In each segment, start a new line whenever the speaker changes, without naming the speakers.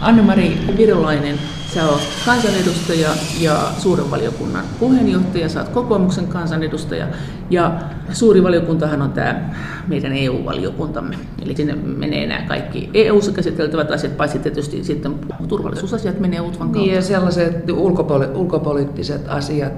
Anne-Mari Virolainen, sä oot kansanedustaja ja suuren valiokunnan puheenjohtaja, sä oot kokoomuksen kansanedustaja ja suuri valiokuntahan on tämä meidän EU-valiokuntamme. Eli sinne menee nämä kaikki EU-ssa käsiteltävät asiat, paitsi tietysti sitten turvallisuusasiat menee UTVan kautta.
Niin ja sellaiset ulkopoli- ulkopoliittiset asiat,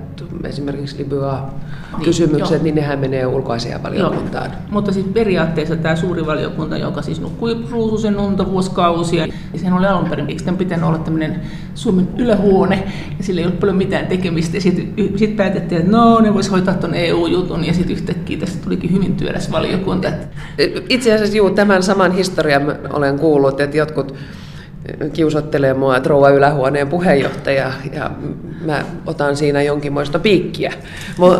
esimerkiksi Libya-kysymykset, niin, niin nehän menee ulkoasianvaliokuntaan. Joo.
Mutta siis periaatteessa tämä suuri valiokunta, joka siis nukkui ruususen unta vuosikausia, niin sehän oli alun perin, eikö pitänyt olla tämmöinen Suomen ylähuone, ja sillä ei ollut paljon mitään tekemistä, sitten sit päätettiin, että no, ne voisi hoitaa tuon EU-jutun, ja sitten yhtäkkiä tästä tulikin hyvin työläs valiokunta.
Itse asiassa juu, tämän saman historian olen kuullut, että jotkut kiusottelee mua, että rouva ylähuoneen puheenjohtaja, ja mä otan siinä jonkinmoista piikkiä.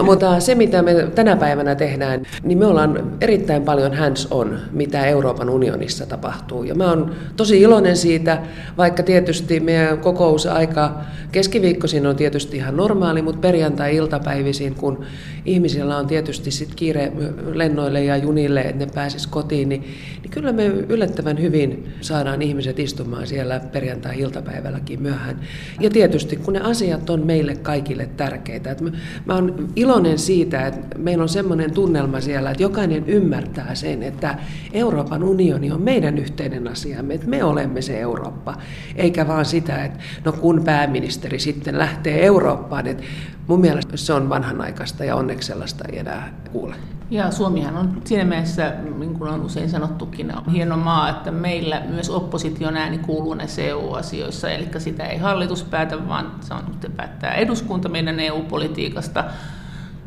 Mutta se, mitä me tänä päivänä tehdään, niin me ollaan erittäin paljon hands on, mitä Euroopan unionissa tapahtuu. Ja mä oon tosi iloinen siitä, vaikka tietysti meidän kokousaika keskiviikkoisin on tietysti ihan normaali, mutta perjantai-iltapäivisin, kun ihmisillä on tietysti sit kiire lennoille ja junille, että ne pääsis kotiin, niin, niin kyllä me yllättävän hyvin saadaan ihmiset istumaan siellä perjantai-iltapäivälläkin myöhään. Ja tietysti kun ne asiat on meille kaikille tärkeitä. Että mä, mä oon iloinen siitä, että meillä on semmoinen tunnelma siellä, että jokainen ymmärtää sen, että Euroopan unioni on meidän yhteinen asiamme, että me olemme se Eurooppa, eikä vaan sitä, että no kun pääministeri sitten lähtee Eurooppaan, että mun mielestä se on vanhanaikaista ja onneksi sellaista ei enää kuule.
Ja Suomihan on siinä mielessä, niin kuin on usein sanottukin, on hieno maa, että meillä myös opposition ääni kuuluu näissä EU-asioissa, eli sitä ei hallitus päätä, vaan se on, päättää eduskunta meidän EU-politiikasta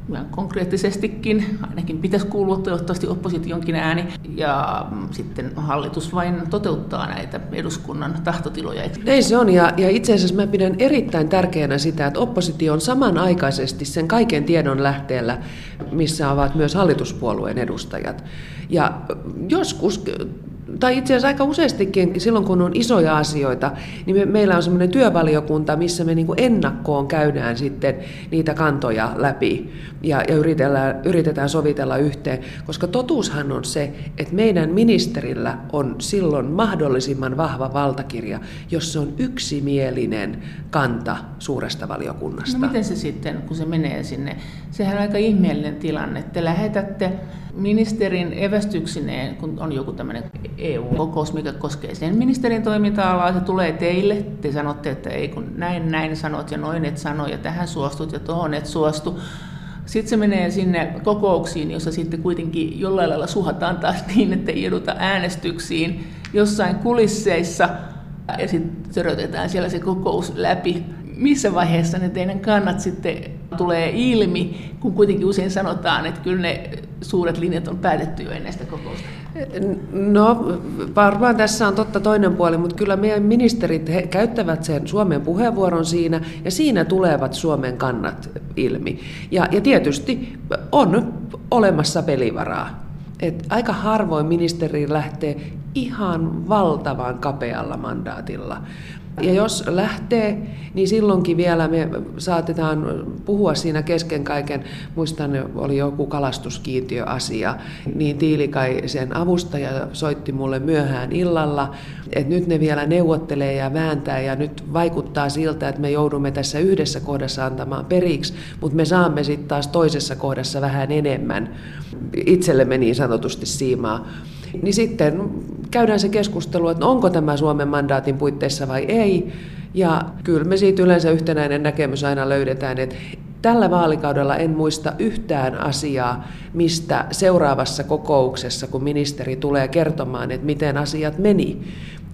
ihan konkreettisestikin, ainakin pitäisi kuulua toivottavasti oppositionkin ääni, ja sitten hallitus vain toteuttaa näitä eduskunnan tahtotiloja.
Ei se on, ja, ja itse asiassa mä pidän erittäin tärkeänä sitä, että oppositio on samanaikaisesti sen kaiken tiedon lähteellä, missä ovat myös hallituspuolueen edustajat. Ja joskus tai itse asiassa aika useastikin silloin, kun on isoja asioita, niin me, meillä on semmoinen työvaliokunta, missä me niin kuin ennakkoon käydään sitten niitä kantoja läpi ja, ja yritetään, yritetään sovitella yhteen. Koska totuushan on se, että meidän ministerillä on silloin mahdollisimman vahva valtakirja, jos se on yksimielinen kanta suuresta valiokunnasta.
No miten se sitten, kun se menee sinne? Sehän on aika ihmeellinen tilanne. Te lähetätte ministerin evästyksineen, kun on joku tämmöinen EU-kokous, mikä koskee sen ministerin toiminta-alaa, se tulee teille, te sanotte, että ei kun näin, näin sanot ja noin et sano ja tähän suostut ja tuohon et suostu. Sitten se menee sinne kokouksiin, jossa sitten kuitenkin jollain lailla suhataan taas niin, että ei jouduta äänestyksiin jossain kulisseissa ja sitten törötetään siellä se kokous läpi. Missä vaiheessa ne teidän kannat sitten tulee ilmi, kun kuitenkin usein sanotaan, että kyllä ne suuret linjat on päätetty jo ennen sitä kokousta?
No varmaan tässä on totta toinen puoli, mutta kyllä meidän ministerit he käyttävät sen Suomen puheenvuoron siinä ja siinä tulevat Suomen kannat ilmi. Ja, ja tietysti on olemassa pelivaraa. Et aika harvoin ministeri lähtee ihan valtavan kapealla mandaatilla. Ja jos lähtee, niin silloinkin vielä me saatetaan puhua siinä kesken kaiken. Muistan, oli joku kalastuskiintiöasia, niin Tiilikaisen avustaja soitti mulle myöhään illalla, että nyt ne vielä neuvottelee ja vääntää ja nyt vaikuttaa siltä, että me joudumme tässä yhdessä kohdassa antamaan periksi, mutta me saamme sitten taas toisessa kohdassa vähän enemmän itsellemme niin sanotusti siimaa niin sitten käydään se keskustelu, että onko tämä Suomen mandaatin puitteissa vai ei. Ja kyllä me siitä yleensä yhtenäinen näkemys aina löydetään, että tällä vaalikaudella en muista yhtään asiaa, mistä seuraavassa kokouksessa, kun ministeri tulee kertomaan, että miten asiat meni,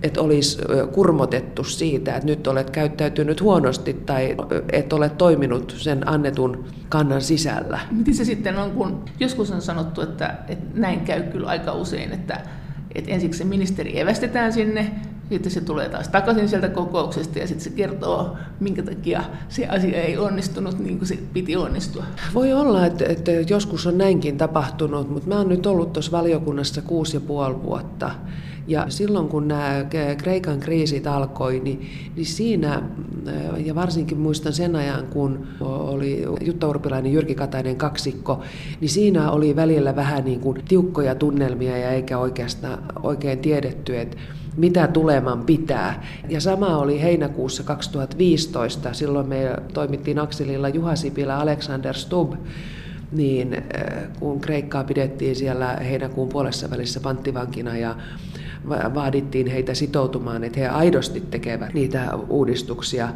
että olisi kurmotettu siitä, että nyt olet käyttäytynyt huonosti tai et ole toiminut sen annetun kannan sisällä.
Miten se sitten on, kun joskus on sanottu, että, että näin käy kyllä aika usein, että, että ensiksi se ministeri evästetään sinne, sitten se tulee taas takaisin sieltä kokouksesta ja sitten se kertoo, minkä takia se asia ei onnistunut niin kuin se piti onnistua.
Voi olla, että, että joskus on näinkin tapahtunut, mutta mä oon nyt ollut tuossa valiokunnassa kuusi ja puoli vuotta. Ja silloin kun nämä Kreikan kriisit alkoi, niin, niin siinä, ja varsinkin muistan sen ajan, kun oli Jutta Urpilainen Jyrki Katainen kaksikko, niin siinä oli välillä vähän niin kuin tiukkoja tunnelmia ja eikä oikeastaan oikein tiedetty, että mitä tuleman pitää. Ja sama oli heinäkuussa 2015, silloin me toimittiin Akselilla Juha Sipilä, Alexander Stubb, niin äh, kun Kreikkaa pidettiin siellä heinäkuun puolessa välissä panttivankina ja vaadittiin heitä sitoutumaan, että he aidosti tekevät niitä uudistuksia,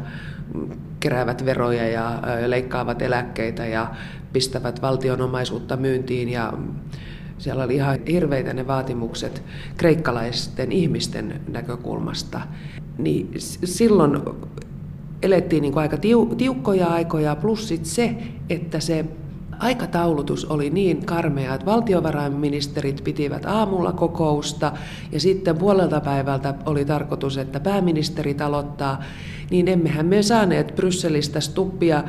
keräävät veroja ja äh, leikkaavat eläkkeitä ja pistävät valtionomaisuutta myyntiin ja siellä oli ihan hirveitä ne vaatimukset kreikkalaisten ihmisten näkökulmasta. Niin silloin elettiin niin kuin aika tiukkoja aikoja, plus sit se, että se aikataulutus oli niin karmea, että valtiovarainministerit pitivät aamulla kokousta ja sitten puolelta päivältä oli tarkoitus, että pääministerit aloittaa, niin emmehän me saaneet Brysselistä stuppia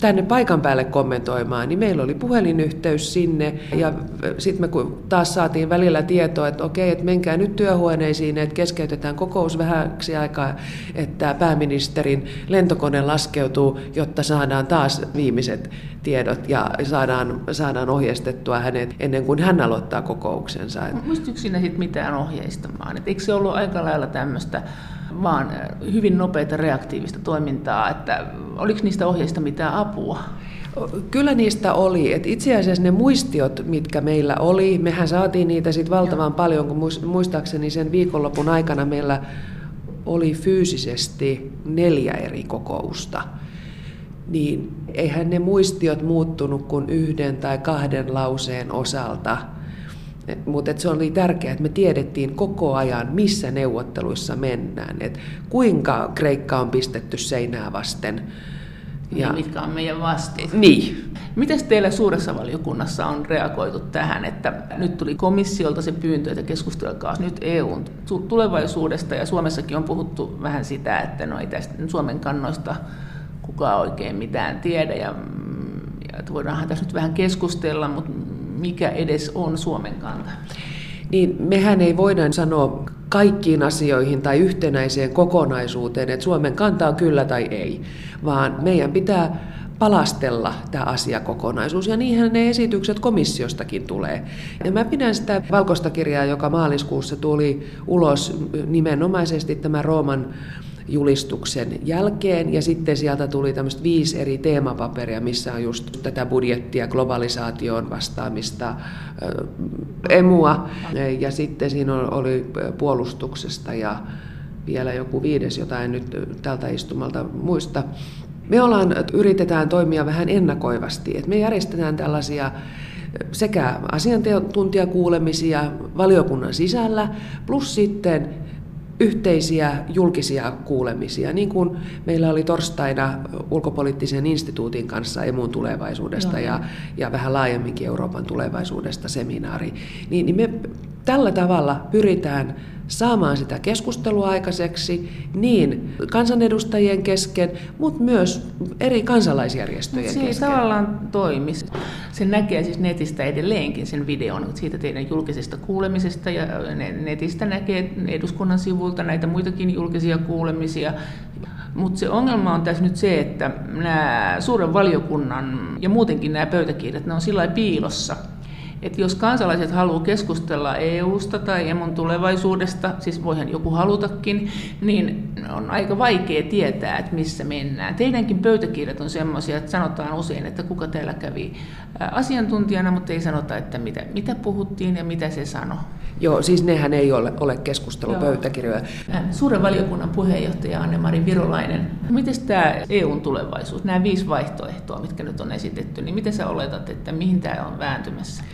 tänne paikan päälle kommentoimaan, niin meillä oli puhelinyhteys sinne ja sitten me taas saatiin välillä tietoa, että okei, että menkää nyt työhuoneisiin, että keskeytetään kokous vähäksi aikaa, että pääministerin lentokone laskeutuu, jotta saadaan taas viimeiset tiedot ja saadaan, saadaan ohjeistettua hänet ennen kuin hän aloittaa kokouksensa.
Muistuiko sinä sitten mitään ohjeistamaan? Et eikö se ollut aika lailla tämmöistä vaan hyvin nopeita reaktiivista toimintaa, että oliko niistä ohjeista mitään apua?
Kyllä niistä oli. Et itse asiassa ne muistiot, mitkä meillä oli, mehän saatiin niitä sitten valtavan paljon, kun muistaakseni sen viikonlopun aikana meillä oli fyysisesti neljä eri kokousta. Niin eihän ne muistiot muuttunut kuin yhden tai kahden lauseen osalta – mutta se oli tärkeää, että me tiedettiin koko ajan, missä neuvotteluissa mennään, että kuinka Kreikka on pistetty seinää vasten.
Niin, ja mitkä on meidän vastuut.
Niin.
Miten teillä suuressa valiokunnassa on reagoitu tähän, että nyt tuli komissiolta se pyyntö, että keskustelkaa nyt EUn tulevaisuudesta, ja Suomessakin on puhuttu vähän sitä, että no ei tästä Suomen kannoista kukaan oikein mitään tiedä, ja, ja että voidaanhan tässä nyt vähän keskustella, mutta mikä edes on Suomen kanta?
Niin mehän ei voida sanoa kaikkiin asioihin tai yhtenäiseen kokonaisuuteen, että Suomen kanta on kyllä tai ei, vaan meidän pitää palastella tämä asiakokonaisuus, ja niinhän ne esitykset komissiostakin tulee. Ja mä pidän sitä valkoista kirjaa, joka maaliskuussa tuli ulos nimenomaisesti tämä Rooman julistuksen jälkeen. Ja sitten sieltä tuli tämmöistä viisi eri teemapaperia, missä on just tätä budjettia, globalisaation vastaamista, emua. Ja sitten siinä oli puolustuksesta ja vielä joku viides, jota en nyt tältä istumalta muista. Me ollaan, yritetään toimia vähän ennakoivasti, että me järjestetään tällaisia sekä asiantuntijakuulemisia valiokunnan sisällä, plus sitten yhteisiä julkisia kuulemisia, niin kuin meillä oli torstaina ulkopoliittisen instituutin kanssa emun tulevaisuudesta ja, ja vähän laajemminkin Euroopan tulevaisuudesta seminaari, niin, niin me tällä tavalla pyritään saamaan sitä keskustelua aikaiseksi niin kansanedustajien kesken, mutta myös eri kansalaisjärjestöjen Mut se kesken.
Se tavallaan toimi. Se näkee siis netistä edelleenkin sen videon siitä teidän julkisesta kuulemisesta ja netistä näkee eduskunnan sivulta näitä muitakin julkisia kuulemisia. Mutta se ongelma on tässä nyt se, että nämä suuren valiokunnan ja muutenkin nämä pöytäkirjat, ne on sillä piilossa – että jos kansalaiset haluaa keskustella EUsta tai emon tulevaisuudesta, siis voihan joku halutakin, niin on aika vaikea tietää, että missä mennään. Teidänkin pöytäkirjat on sellaisia, että sanotaan usein, että kuka täällä kävi asiantuntijana, mutta ei sanota, että mitä, mitä puhuttiin ja mitä se sanoi.
Joo, siis nehän ei ole, ole keskustelupöytäkirjoja.
Suuren valiokunnan puheenjohtaja Anne-Mari Virolainen. Miten tämä EUn tulevaisuus, nämä viisi vaihtoehtoa, mitkä nyt on esitetty, niin miten sä oletat, että mihin tämä on vääntymässä?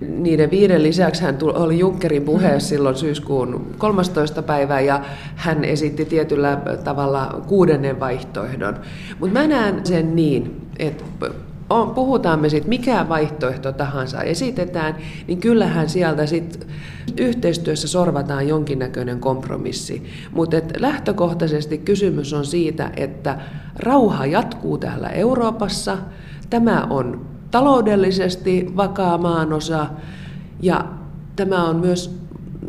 Niiden viiden lisäksi hän oli Junckerin puhe silloin syyskuun 13. päivä ja hän esitti tietyllä tavalla kuudennen vaihtoehdon. Mutta mä näen sen niin, että on, puhutaan me sitten mikä vaihtoehto tahansa esitetään, niin kyllähän sieltä sitten yhteistyössä sorvataan jonkinnäköinen kompromissi. Mutta lähtökohtaisesti kysymys on siitä, että rauha jatkuu täällä Euroopassa. Tämä on taloudellisesti vakaa maanosa ja tämä on myös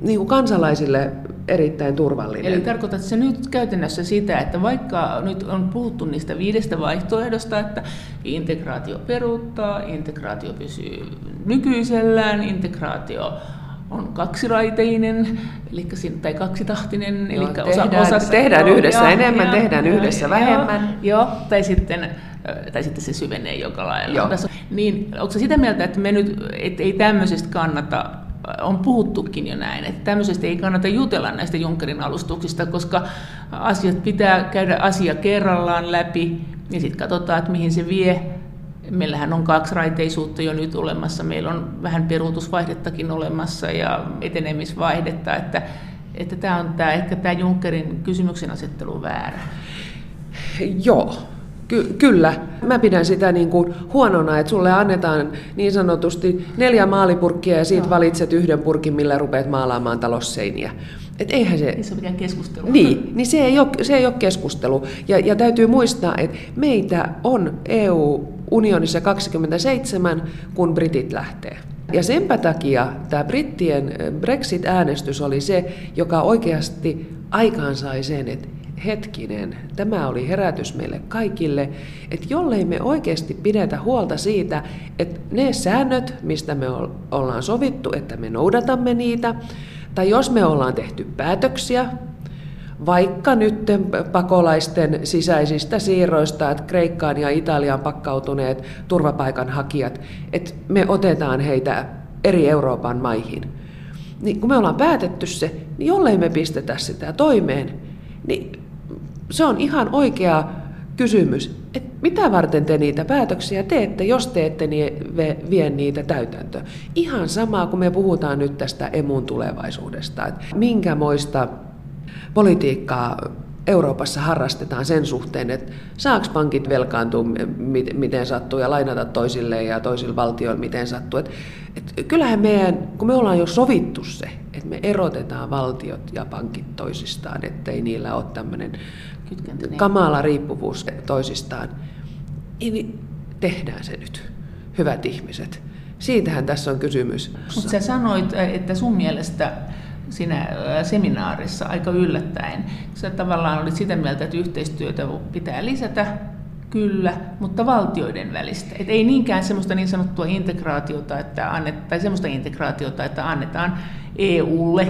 niin kuin kansalaisille erittäin turvallinen.
Eli tarkoitat se nyt käytännössä sitä, että vaikka nyt on puhuttu niistä viidestä vaihtoehdosta, että integraatio peruuttaa, integraatio pysyy nykyisellään, integraatio on kaksiraiteinen, eli tai kaksitahtinen,
eli tehdään, osa, tehdään joo, yhdessä joo, enemmän, joo, tehdään joo, yhdessä joo, vähemmän.
Joo, tai sitten tai sitten se syvenee joka lailla. Joo. Niin, onko sitä mieltä, että me nyt, et ei tämmöisestä kannata on puhuttukin jo näin, että tämmöisestä ei kannata jutella näistä Junckerin alustuksista, koska asiat pitää käydä asia kerrallaan läpi ja sitten katsotaan, että mihin se vie. Meillähän on kaksiraiteisuutta jo nyt olemassa, meillä on vähän peruutusvaihdettakin olemassa ja etenemisvaihdetta, että, että tämä on tämä, ehkä tämä Junckerin kysymyksen asettelu väärä.
Joo, Ky- kyllä. Mä pidän sitä niin kuin huonona, että sulle annetaan niin sanotusti neljä maalipurkkia ja siitä valitset yhden purkin, millä rupeat maalaamaan talosseiniä.
Et eihän se... Ei se ole keskustelu.
Niin, niin se, ei ole, se ei ole keskustelu. Ja, ja täytyy muistaa, että meitä on EU-unionissa 27, kun britit lähtee. Ja senpä takia tämä brittien Brexit-äänestys oli se, joka oikeasti aikaansai sen, että hetkinen, tämä oli herätys meille kaikille, että jollei me oikeasti pidetä huolta siitä, että ne säännöt, mistä me ollaan sovittu, että me noudatamme niitä, tai jos me ollaan tehty päätöksiä, vaikka nyt pakolaisten sisäisistä siirroista, että Kreikkaan ja Italiaan pakkautuneet turvapaikanhakijat, että me otetaan heitä eri Euroopan maihin. Niin kun me ollaan päätetty se, niin jollei me pistetä sitä toimeen, niin se on ihan oikea kysymys, että mitä varten te niitä päätöksiä teette, jos te ette vie niitä täytäntöön. Ihan samaa, kun me puhutaan nyt tästä emun tulevaisuudesta, että minkämoista politiikkaa Euroopassa harrastetaan sen suhteen, että saaks pankit velkaantua miten sattuu ja lainata toisille ja toisille valtioille miten sattuu. Et, et kyllähän meidän, kun me ollaan jo sovittu se, että me erotetaan valtiot ja pankit toisistaan, ettei niillä ole tämmöinen niin. kamala riippuvuus toisistaan, niin tehdään se nyt, hyvät ihmiset. Siitähän tässä on kysymys.
Mutta sä sanoit, että sun mielestä siinä seminaarissa aika yllättäen. Sä tavallaan olit sitä mieltä, että yhteistyötä pitää lisätä, kyllä, mutta valtioiden välistä. Et ei niinkään semmoista niin sanottua integraatiota, että annet, tai semmoista integraatiota, että annetaan EUlle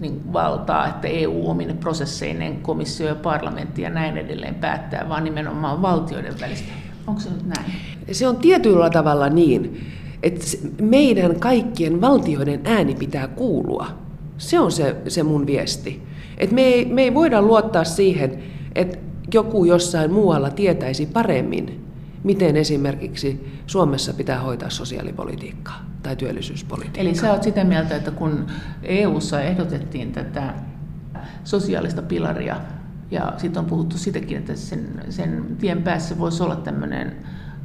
niin valtaa, että EU omine prosesseinen, komissio ja parlamentti ja näin edelleen päättää, vaan nimenomaan valtioiden välistä. Onko se nyt näin?
Se on tietyllä tavalla niin, että meidän kaikkien valtioiden ääni pitää kuulua. Se on se, se mun viesti. Et me, ei, me ei voida luottaa siihen, että joku jossain muualla tietäisi paremmin, miten esimerkiksi Suomessa pitää hoitaa sosiaalipolitiikkaa tai työllisyyspolitiikkaa.
Eli sä oot sitä mieltä, että kun EU:ssa ehdotettiin tätä sosiaalista pilaria, ja sitten on puhuttu sitäkin, että sen, sen tien päässä voisi olla tämmöinen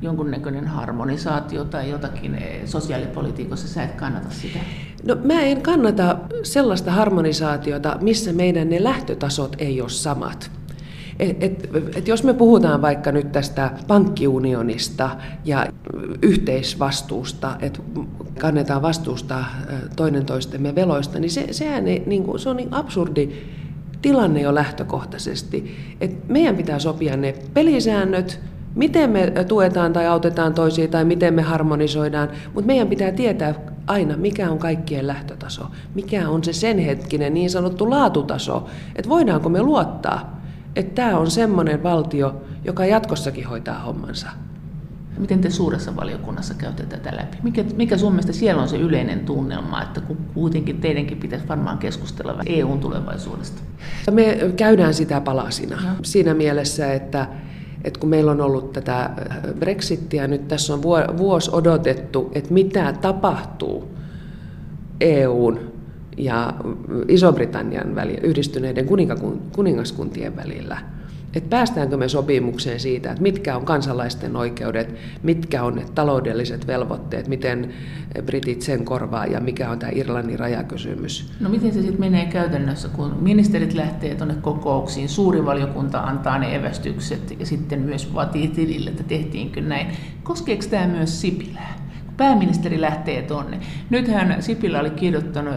jonkunnäköinen harmonisaatio tai jotakin sosiaalipolitiikassa, sä et kannata sitä?
No mä en kannata sellaista harmonisaatiota, missä meidän ne lähtötasot ei ole samat. Et, et, et jos me puhutaan vaikka nyt tästä pankkiunionista ja yhteisvastuusta, että kannetaan vastuusta toinen toistemme veloista, niin se, sehän ei, niin kuin, se on niin absurdi tilanne jo lähtökohtaisesti. Et meidän pitää sopia ne pelisäännöt, miten me tuetaan tai autetaan toisia tai miten me harmonisoidaan, mutta meidän pitää tietää aina, mikä on kaikkien lähtötaso, mikä on se sen hetkinen niin sanottu laatutaso, että voidaanko me luottaa että tämä on semmoinen valtio, joka jatkossakin hoitaa hommansa.
Miten te suuressa valiokunnassa käytte tätä läpi? Mikä, mikä sun mielestä siellä on se yleinen tunnelma, että kun kuitenkin teidänkin pitäisi varmaan keskustella EUn tulevaisuudesta?
Me käydään sitä palasina no. siinä mielessä, että, että kun meillä on ollut tätä Brexittiä, nyt tässä on vuosi odotettu, että mitä tapahtuu EUn ja Iso-Britannian välillä, yhdistyneiden kuningaskuntien välillä. Että päästäänkö me sopimukseen siitä, että mitkä on kansalaisten oikeudet, mitkä on ne taloudelliset velvoitteet, miten britit sen korvaa ja mikä on tämä Irlannin rajakysymys.
No miten se sitten menee käytännössä, kun ministerit lähtee tuonne kokouksiin, suuri valiokunta antaa ne evästykset ja sitten myös vaatii tilille, että tehtiinkö näin. Koskeeko tämä myös Sipilää? Pääministeri lähtee tonne. Nythän Sipilä oli kirjoittanut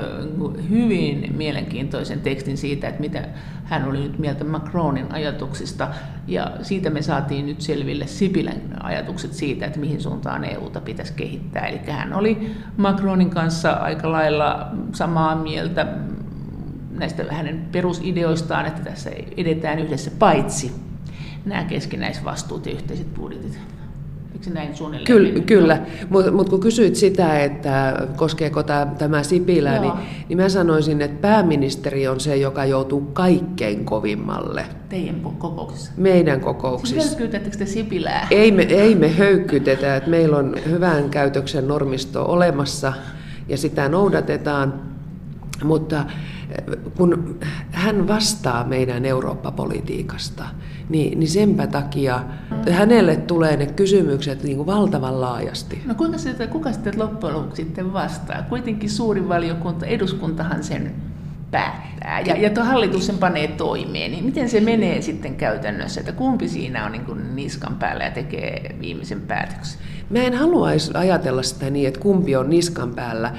hyvin mielenkiintoisen tekstin siitä, että mitä hän oli nyt mieltä Macronin ajatuksista, ja siitä me saatiin nyt selville Sipilän ajatukset siitä, että mihin suuntaan EUta pitäisi kehittää. Eli hän oli Macronin kanssa aika lailla samaa mieltä näistä hänen perusideoistaan, että tässä edetään yhdessä paitsi nämä keskinäisvastuut ja yhteiset budjetit. Eikö näin suunnilleen?
Kyllä, kyllä. mutta mut kun kysyit sitä, että koskeeko tämä, tämä Sipilä, niin, niin mä sanoisin, että pääministeri on se, joka joutuu kaikkein kovimmalle.
Teidän kokouksissa?
Meidän kokouksissa. Siis
höykkytettekö te Sipilää?
Ei me, ei me höykkytetä, että meillä on hyvän käytöksen normisto olemassa ja sitä noudatetaan, mutta kun hän vastaa meidän Eurooppa-politiikasta, niin, niin senpä takia hänelle tulee ne kysymykset niin kuin valtavan laajasti.
No kuinka sitä, kuka sitten loppujen lopuksi sitten vastaa? Kuitenkin suuri valiokunta, eduskuntahan sen päättää ja, ja hallitus sen panee toimeen, niin miten se menee sitten käytännössä, että kumpi siinä on niin kuin niskan päällä ja tekee viimeisen päätöksen?
Mä en haluaisi ajatella sitä niin, että kumpi on niskan päällä.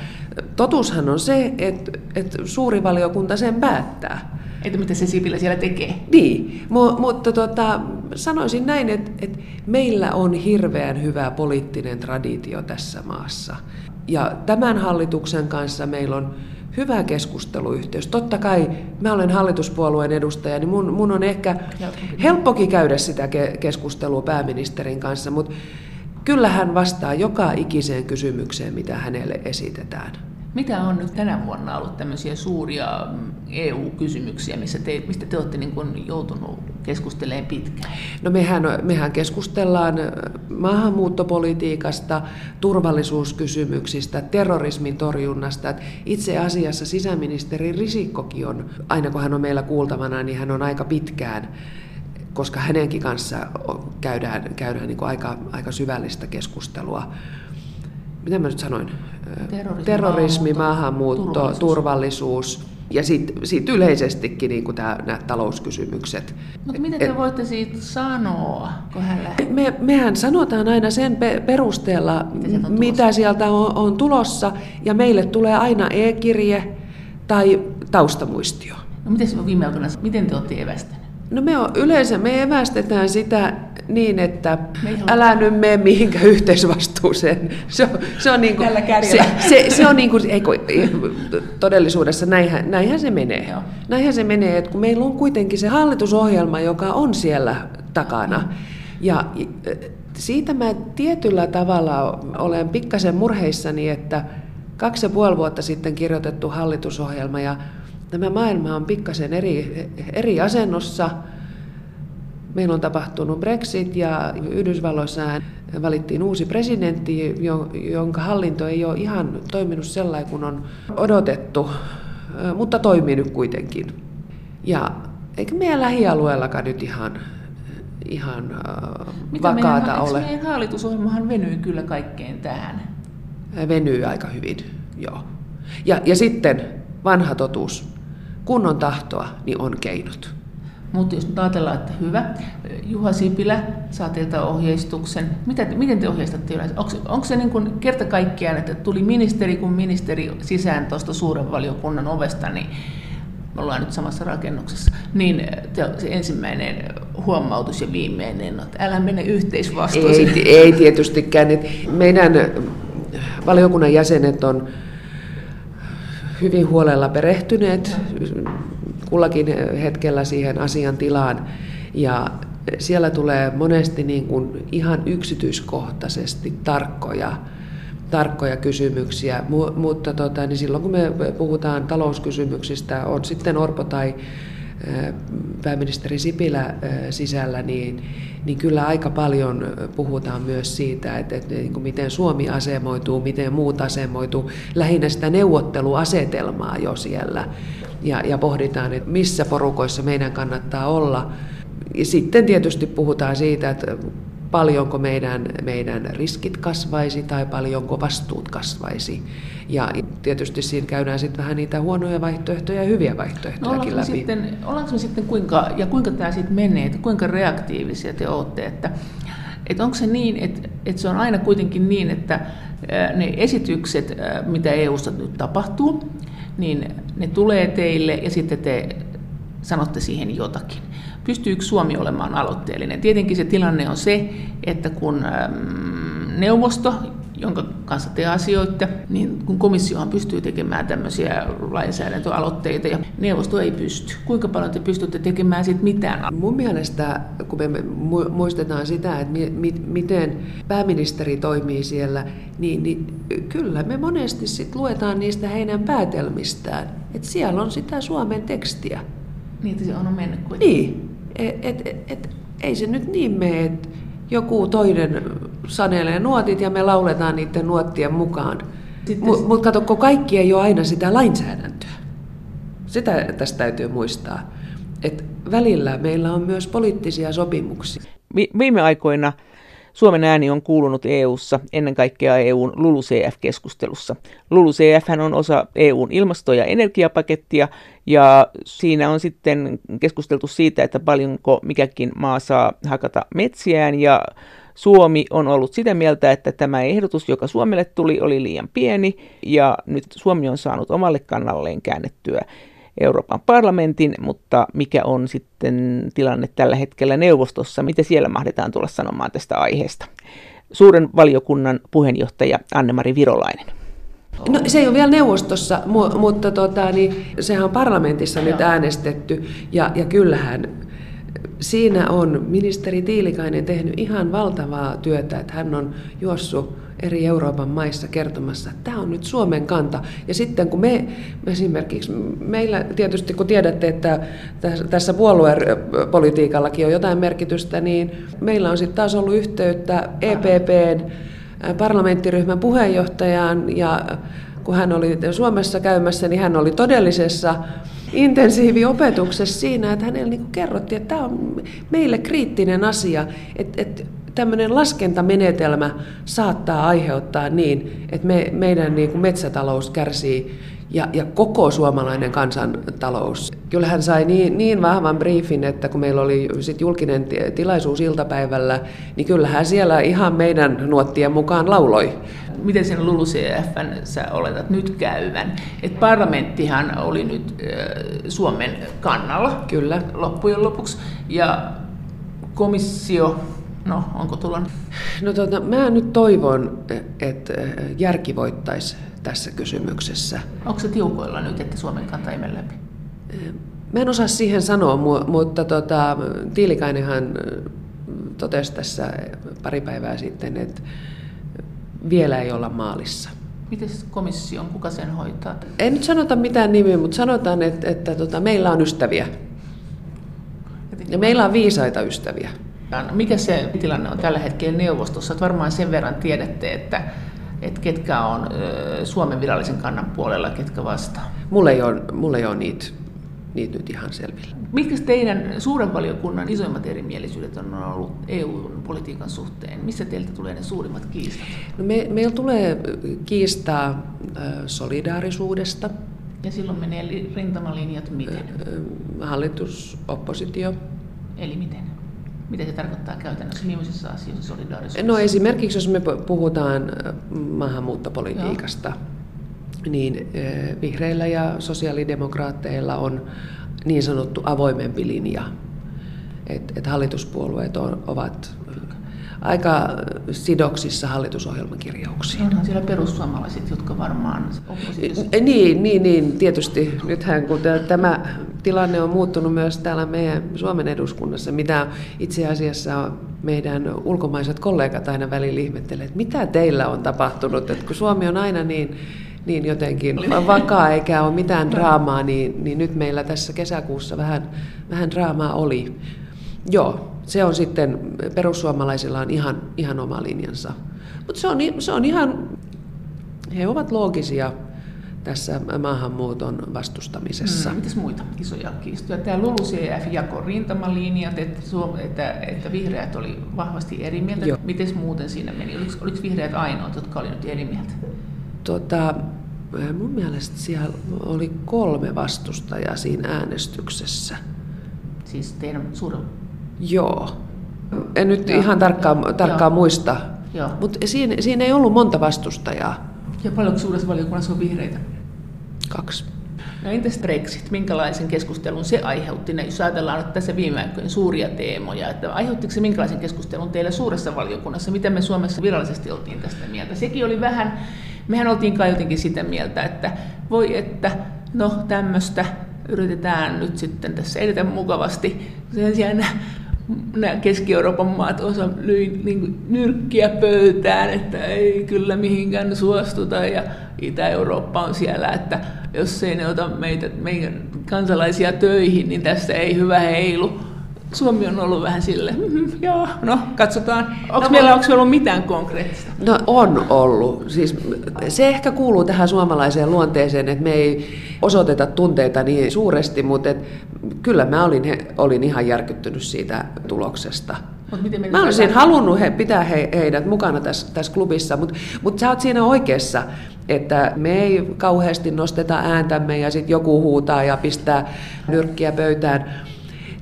Totuushan on se, että, että suuri valiokunta sen päättää.
Että mitä se Sipilä siellä tekee.
Niin, M- mutta tota, sanoisin näin, että, että meillä on hirveän hyvä poliittinen traditio tässä maassa. Ja tämän hallituksen kanssa meillä on hyvä keskusteluyhteys. Totta kai mä olen hallituspuolueen edustaja, niin mun, mun on ehkä helppokin käydä sitä keskustelua pääministerin kanssa, mutta kyllä hän vastaa joka ikiseen kysymykseen, mitä hänelle esitetään.
Mitä on nyt tänä vuonna ollut tämmöisiä suuria mm, EU-kysymyksiä, missä te, mistä te olette niin kuin joutunut keskustelemaan pitkään?
No mehän, mehän keskustellaan maahanmuuttopolitiikasta, turvallisuuskysymyksistä, terrorismin torjunnasta. Itse asiassa sisäministeri Risikkokin on, aina kun hän on meillä kuultavana, niin hän on aika pitkään koska hänenkin kanssa käydään, käydään niin kuin aika, aika syvällistä keskustelua. Mitä mä nyt sanoin?
Terrorismi,
Terrorismi maahanmuutto, turvallisuus. turvallisuus ja sitten sit yleisestikin niin tämä, nämä talouskysymykset.
Mutta mitä te voitte siitä sanoa, kun hän
Me, mehän sanotaan aina sen pe- perusteella, mitä, mitä sieltä on, on tulossa, ja meille tulee aina e-kirje tai taustamuistio.
No miten viime aikoina, miten te olette evästäneet?
No me on, yleensä me evästetään sitä niin, että älä nyt mene mihinkään yhteisvastuuseen. Se on, se on niin kuin, se, se, se on niin kuin, ei, todellisuudessa näinhän, näinhän se menee. Joo. Näinhän se menee, että kun meillä on kuitenkin se hallitusohjelma, joka on siellä takana. Ja siitä mä tietyllä tavalla olen pikkasen murheissani, että kaksi ja puoli vuotta sitten kirjoitettu hallitusohjelma ja tämä maailma on pikkasen eri, eri asennossa – Meillä on tapahtunut Brexit ja Yhdysvalloissa valittiin uusi presidentti, jonka hallinto ei ole ihan toiminut sellainen kuin on odotettu, mutta toimii nyt kuitenkin. Ja eikö meidän lähialueellakaan nyt ihan, ihan Mitä vakaata
meidän,
ole?
Meidän hallitusohjelmahan venyy kyllä kaikkeen tähän.
Venyy aika hyvin, joo. Ja, ja sitten vanha totuus. Kun on tahtoa, niin on keinot.
Mutta jos nyt ajatellaan, että hyvä, Juha Sipilä saa teiltä ohjeistuksen. Mitä, miten te ohjeistatte yleensä? Onko, onko se niin kuin kerta kaikkiaan, että tuli ministeri kun ministeri sisään tuosta suuren valiokunnan ovesta, niin me ollaan nyt samassa rakennuksessa, niin te, se ensimmäinen huomautus ja viimeinen, että älä mene yhteisvastuuseen.
Ei, ei tietystikään. Meidän valiokunnan jäsenet on hyvin huolella perehtyneet kullakin hetkellä siihen asiantilaan. Ja siellä tulee monesti niin kuin ihan yksityiskohtaisesti tarkkoja, tarkkoja kysymyksiä, mutta tota, niin silloin kun me puhutaan talouskysymyksistä, on sitten Orpo tai pääministeri Sipilä sisällä, niin, niin kyllä aika paljon puhutaan myös siitä, että, että niin kuin miten Suomi asemoituu, miten muut asemoituu, lähinnä sitä neuvotteluasetelmaa jo siellä ja, ja pohditaan, että missä porukoissa meidän kannattaa olla. Ja sitten tietysti puhutaan siitä, että paljonko meidän, meidän riskit kasvaisi tai paljonko vastuut kasvaisi. Ja tietysti siinä käydään sitten vähän niitä huonoja vaihtoehtoja ja hyviä vaihtoehtoja no, läpi.
Sitten, ollaanko me sitten kuinka, ja kuinka tämä sitten menee, että kuinka reaktiivisia te olette, että, että onko se niin, että, että se on aina kuitenkin niin, että ne esitykset, mitä EUssa nyt tapahtuu, niin ne tulee teille ja sitten te sanotte siihen jotakin. Pystyykö Suomi olemaan aloitteellinen? Tietenkin se tilanne on se, että kun neuvosto jonka kanssa te asioitte, niin kun komissiohan pystyy tekemään tämmöisiä lainsäädäntöaloitteita ja neuvosto ei pysty. Kuinka paljon te pystytte tekemään siitä mitään?
Mun mielestä, kun me muistetaan sitä, että miten pääministeri toimii siellä, niin, niin kyllä me monesti sit luetaan niistä heidän päätelmistään. Että siellä on sitä Suomen tekstiä.
Niin, se on mennyt kuitenkin.
Niin. Et, et, et, et, ei se nyt niin mene, että joku toinen sanelee nuotit ja me lauletaan niiden nuottien mukaan. Mutta mut kato, kun kaikki ei ole aina sitä lainsäädäntöä. Sitä tästä täytyy muistaa. Että välillä meillä on myös poliittisia sopimuksia.
Viime aikoina Suomen ääni on kuulunut EU:ssa ennen kaikkea EUn LULUCF-keskustelussa. LULUCF on osa EUn ilmasto- ja energiapakettia ja siinä on sitten keskusteltu siitä, että paljonko mikäkin maa saa hakata metsiään ja Suomi on ollut sitä mieltä, että tämä ehdotus, joka Suomelle tuli, oli liian pieni ja nyt Suomi on saanut omalle kannalleen käännettyä Euroopan parlamentin, mutta mikä on sitten tilanne tällä hetkellä neuvostossa, mitä siellä mahdetaan tulla sanomaan tästä aiheesta. Suuren valiokunnan puheenjohtaja Anne-Mari Virolainen.
No, se ei ole vielä neuvostossa, mutta tota, niin, sehän on parlamentissa nyt äänestetty ja, ja kyllähän siinä on ministeri Tiilikainen tehnyt ihan valtavaa työtä, että hän on juossut eri Euroopan maissa kertomassa, että tämä on nyt Suomen kanta. Ja sitten kun me esimerkiksi, meillä tietysti kun tiedätte, että tässä puoluepolitiikallakin on jotain merkitystä, niin meillä on sitten taas ollut yhteyttä EPPn parlamenttiryhmän puheenjohtajaan ja kun hän oli Suomessa käymässä, niin hän oli todellisessa intensiiviopetuksessa siinä, että hänelle niin kerrottiin, että tämä on meille kriittinen asia, että, että tämmöinen laskentamenetelmä saattaa aiheuttaa niin, että me, meidän niin kuin metsätalous kärsii ja, ja koko suomalainen kansantalous. Kyllä hän sai niin, niin vahvan briefin, että kun meillä oli sit julkinen tilaisuus iltapäivällä, niin kyllähän siellä ihan meidän nuottien mukaan lauloi.
Miten sen LULUCFn sä oletat nyt käyvän? Et parlamenttihan oli nyt äh, Suomen kannalla
Kyllä.
loppujen lopuksi, ja komissio No, onko tulla?
No tota, mä nyt toivon, että järki voittaisi tässä kysymyksessä.
Onko se tiukoilla nyt, että Suomen kanta ei mene läpi?
Mä en osaa siihen sanoa, mutta tota, Tiilikainenhan totesi tässä pari päivää sitten, että vielä ei olla maalissa.
Miten komission, kuka sen hoitaa?
En nyt sanota mitään nimiä, mutta sanotaan, että, että tota, meillä on ystäviä. Ja meillä on viisaita ystäviä.
Mikä se tilanne on tällä hetkellä neuvostossa? Että varmaan sen verran tiedätte, että, että ketkä on Suomen virallisen kannan puolella, ketkä vastaan.
Mulla ei ole, mulla ei ole niitä, niitä nyt ihan selvillä.
Mitkä teidän suuren valiokunnan isoimmat erimielisyydet on ollut EU-politiikan suhteen? Missä teiltä tulee ne suurimmat kiistat?
No me, meillä tulee kiistaa solidaarisuudesta.
Ja silloin menee rintamalinjat miten?
Hallitus, oppositio.
Eli miten? Mitä se tarkoittaa käytännössä? Millaisissa asioissa solidaarisuus?
No esimerkiksi jos me puhutaan maahanmuuttopolitiikasta, Joo. niin vihreillä ja sosiaalidemokraatteilla on niin sanottu avoimempi linja. Että et hallituspuolueet on, ovat aika sidoksissa hallitusohjelman kirjauksiin.
Onhan siellä perussuomalaiset, jotka varmaan
Niin, niin, niin, tietysti. Nythän kun tämä tilanne on muuttunut myös täällä meidän Suomen eduskunnassa, mitä itse asiassa meidän ulkomaiset kollegat aina välillä ihmettelee, että mitä teillä on tapahtunut, että kun Suomi on aina niin niin jotenkin vakaa eikä ole mitään draamaa, niin, niin nyt meillä tässä kesäkuussa vähän, vähän draamaa oli. Joo, se on sitten, perussuomalaisilla on ihan, ihan oma linjansa. Mutta se on, se on ihan, he ovat loogisia tässä maahanmuuton vastustamisessa.
Hmm, mitäs muita isoja kiistoja? Tämä LULUCF jako rintamalinjat, että, että, että vihreät oli vahvasti eri mieltä. Joo. Miten muuten siinä meni? Oliko, oliko vihreät ainoat, jotka olivat nyt eri mieltä?
Tota, mun mielestä siellä oli kolme vastustajaa siinä äänestyksessä.
Siis teidän suurin
Joo. En nyt Joo. ihan tarkkaan, tarkkaan muista, Mutta siinä, siinä ei ollut monta vastustajaa.
Ja paljonko suuressa valiokunnassa on vihreitä?
Kaksi.
No entäs Brexit, minkälaisen keskustelun se aiheutti, jos ajatellaan nyt tässä viime aikoina suuria teemoja, että aiheuttiko se minkälaisen keskustelun teille suuressa valiokunnassa, mitä me Suomessa virallisesti oltiin tästä mieltä? Sekin oli vähän, mehän oltiin kai jotenkin sitä mieltä, että voi että, no tämmöistä yritetään nyt sitten tässä edetä mukavasti. Sen sijaan nämä Keski-Euroopan maat osa lyi niin nyrkkiä pöytään, että ei kyllä mihinkään suostuta ja Itä-Eurooppa on siellä, että jos ei ne ota meitä, meidän kansalaisia töihin, niin tässä ei hyvä heilu. Suomi on ollut vähän sille, mm, joo, no katsotaan. Onko no, meillä onko ollut mitään konkreettista?
No on ollut. Siis se ehkä kuuluu tähän suomalaiseen luonteeseen, että me ei osoiteta tunteita niin suuresti, mutta et, kyllä mä olin, he, olin ihan järkyttynyt siitä tuloksesta.
Mut miten
mä olisin halunnut he, pitää he, heidät mukana tässä, tässä klubissa, mutta mut sä oot siinä oikeassa, että me ei kauheasti nosteta ääntämme ja sitten joku huutaa ja pistää nyrkkiä pöytään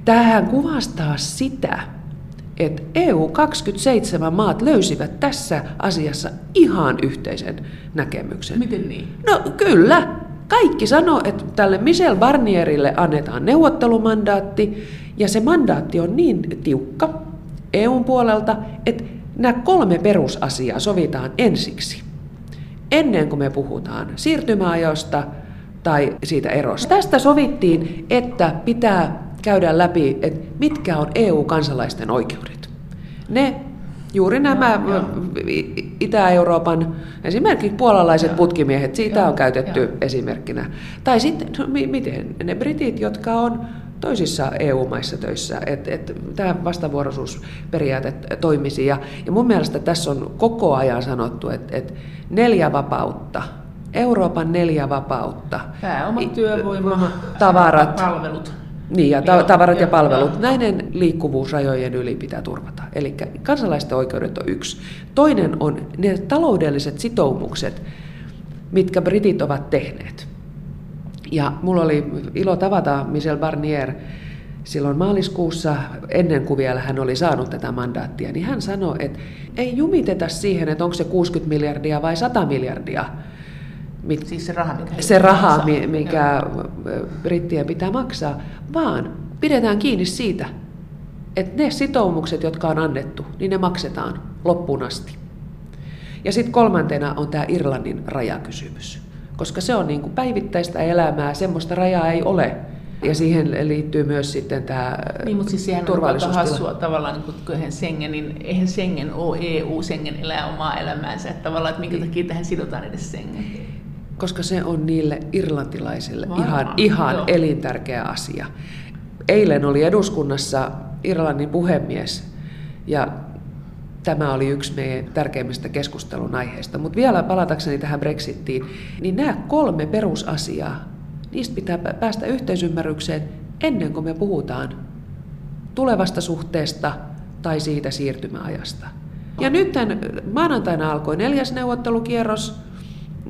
Tähän kuvastaa sitä, että EU-27 maat löysivät tässä asiassa ihan yhteisen näkemyksen.
Miten niin?
No kyllä. Kaikki sanoo, että tälle Michel Barnierille annetaan neuvottelumandaatti, ja se mandaatti on niin tiukka EUn puolelta, että nämä kolme perusasiaa sovitaan ensiksi. Ennen kuin me puhutaan siirtymäajosta tai siitä erosta. Tästä sovittiin, että pitää käydään läpi, että mitkä on EU-kansalaisten oikeudet. Ne Juuri nämä no, Itä-Euroopan, esimerkiksi puolalaiset putkimiehet, siitä joo, on käytetty joo. esimerkkinä. Tai sitten, no, miten ne britit, jotka on toisissa EU-maissa töissä, että et, tämä vastavuoroisuusperiaate toimisi. Ja, ja mun mielestä tässä on koko ajan sanottu, että et neljä vapautta, Euroopan neljä vapautta.
Pääoma, työvoima,
tavarat,
palvelut
niin, ja ta- tavarat ja palvelut. Näiden liikkuvuus rajojen yli pitää turvata. Eli kansalaisten oikeudet on yksi. Toinen on ne taloudelliset sitoumukset, mitkä britit ovat tehneet. Ja mulla oli ilo tavata Michel Barnier silloin maaliskuussa, ennen kuin vielä hän oli saanut tätä mandaattia, niin hän sanoi, että ei jumiteta siihen, että onko se 60 miljardia vai 100 miljardia,
Mit, siis se raha, mikä,
se raha, mikä brittien pitää maksaa, vaan pidetään kiinni siitä, että ne sitoumukset, jotka on annettu, niin ne maksetaan loppuun asti. Ja sitten kolmantena on tämä Irlannin rajakysymys, koska se on niin kuin päivittäistä elämää, semmoista rajaa ei ole. Ja siihen liittyy myös sitten tämä
Niin, mutta siis sehän on aika hassua tavallaan, niin kun eihän Schengenin, eihän Schengen ole EU, Schengen elää omaa elämäänsä, että tavallaan, että minkä takia tähän sidotaan edes Schengen
koska se on niille irlantilaisille Varmaan, ihan, ihan elintärkeä asia. Eilen oli eduskunnassa Irlannin puhemies ja tämä oli yksi meidän tärkeimmistä keskustelun aiheista. Mutta vielä palatakseni tähän Brexittiin, niin nämä kolme perusasiaa, niistä pitää päästä yhteisymmärrykseen ennen kuin me puhutaan tulevasta suhteesta tai siitä siirtymäajasta. Ja nyt maanantaina alkoi neljäs neuvottelukierros,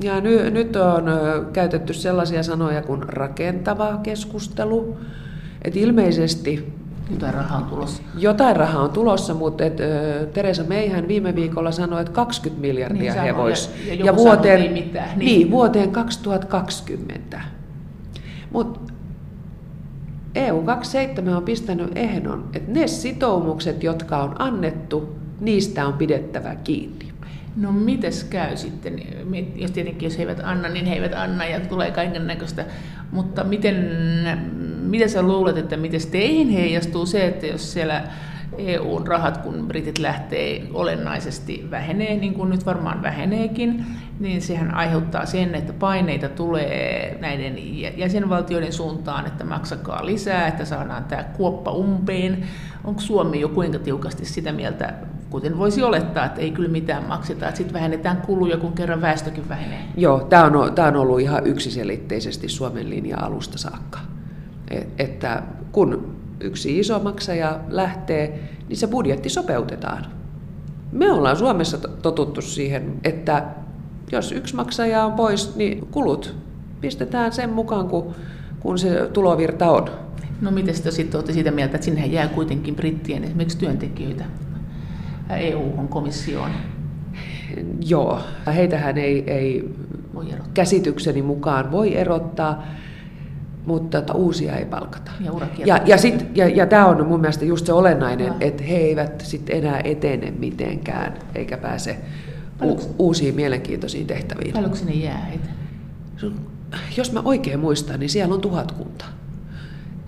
ja ny, nyt on käytetty sellaisia sanoja kuin rakentava keskustelu. Et ilmeisesti
jotain rahaa on tulossa.
Jotain rahaa on tulossa, mutta et, Teresa Meihän viime viikolla sanoi, että 20 miljardia niin, he vois.
Ja, ja, ja vuoteen, sanoi, mitään.
Niin. niin, vuoteen 2020. Mutta EU27 on pistänyt ehdon, että ne sitoumukset, jotka on annettu, niistä on pidettävä kiinni.
No mites käy sitten, jos tietenkin jos he eivät anna, niin he eivät anna ja tulee kaiken näköistä, mutta miten, miten sä luulet, että miten teihin heijastuu se, että jos siellä EUn rahat, kun britit lähtee olennaisesti vähenee, niin kuin nyt varmaan väheneekin, niin sehän aiheuttaa sen, että paineita tulee näiden jäsenvaltioiden suuntaan, että maksakaa lisää, että saadaan tämä kuoppa umpeen. Onko Suomi jo kuinka tiukasti sitä mieltä, kuten voisi olettaa, että ei kyllä mitään makseta, että sitten vähennetään kuluja, kun kerran väestökin vähenee?
Joo, tämä on, tämä on ollut ihan yksiselitteisesti Suomen linja alusta saakka. Et, että kun yksi iso maksaja lähtee, niin se budjetti sopeutetaan. Me ollaan Suomessa totuttu siihen, että jos yksi maksaja on pois, niin kulut pistetään sen mukaan, kun, kun se tulovirta on.
No miten sitten olette siitä mieltä, että sinne jää kuitenkin brittien esimerkiksi työntekijöitä EU-komissioon?
Joo, heitähän ei, ei
Voi erottaa.
käsitykseni mukaan voi erottaa, mutta uusia ei palkata.
Ja.
Ja, ja, sit, ja, ja tämä on mun mielestä just se olennainen, että he eivät sit enää etene mitenkään, eikä pääse
Paljonko-
u- uusiin mielenkiintoisiin tehtäviin.
Paljonko sinne jää heitä?
Jos mä oikein muistan, niin siellä on tuhat kunta.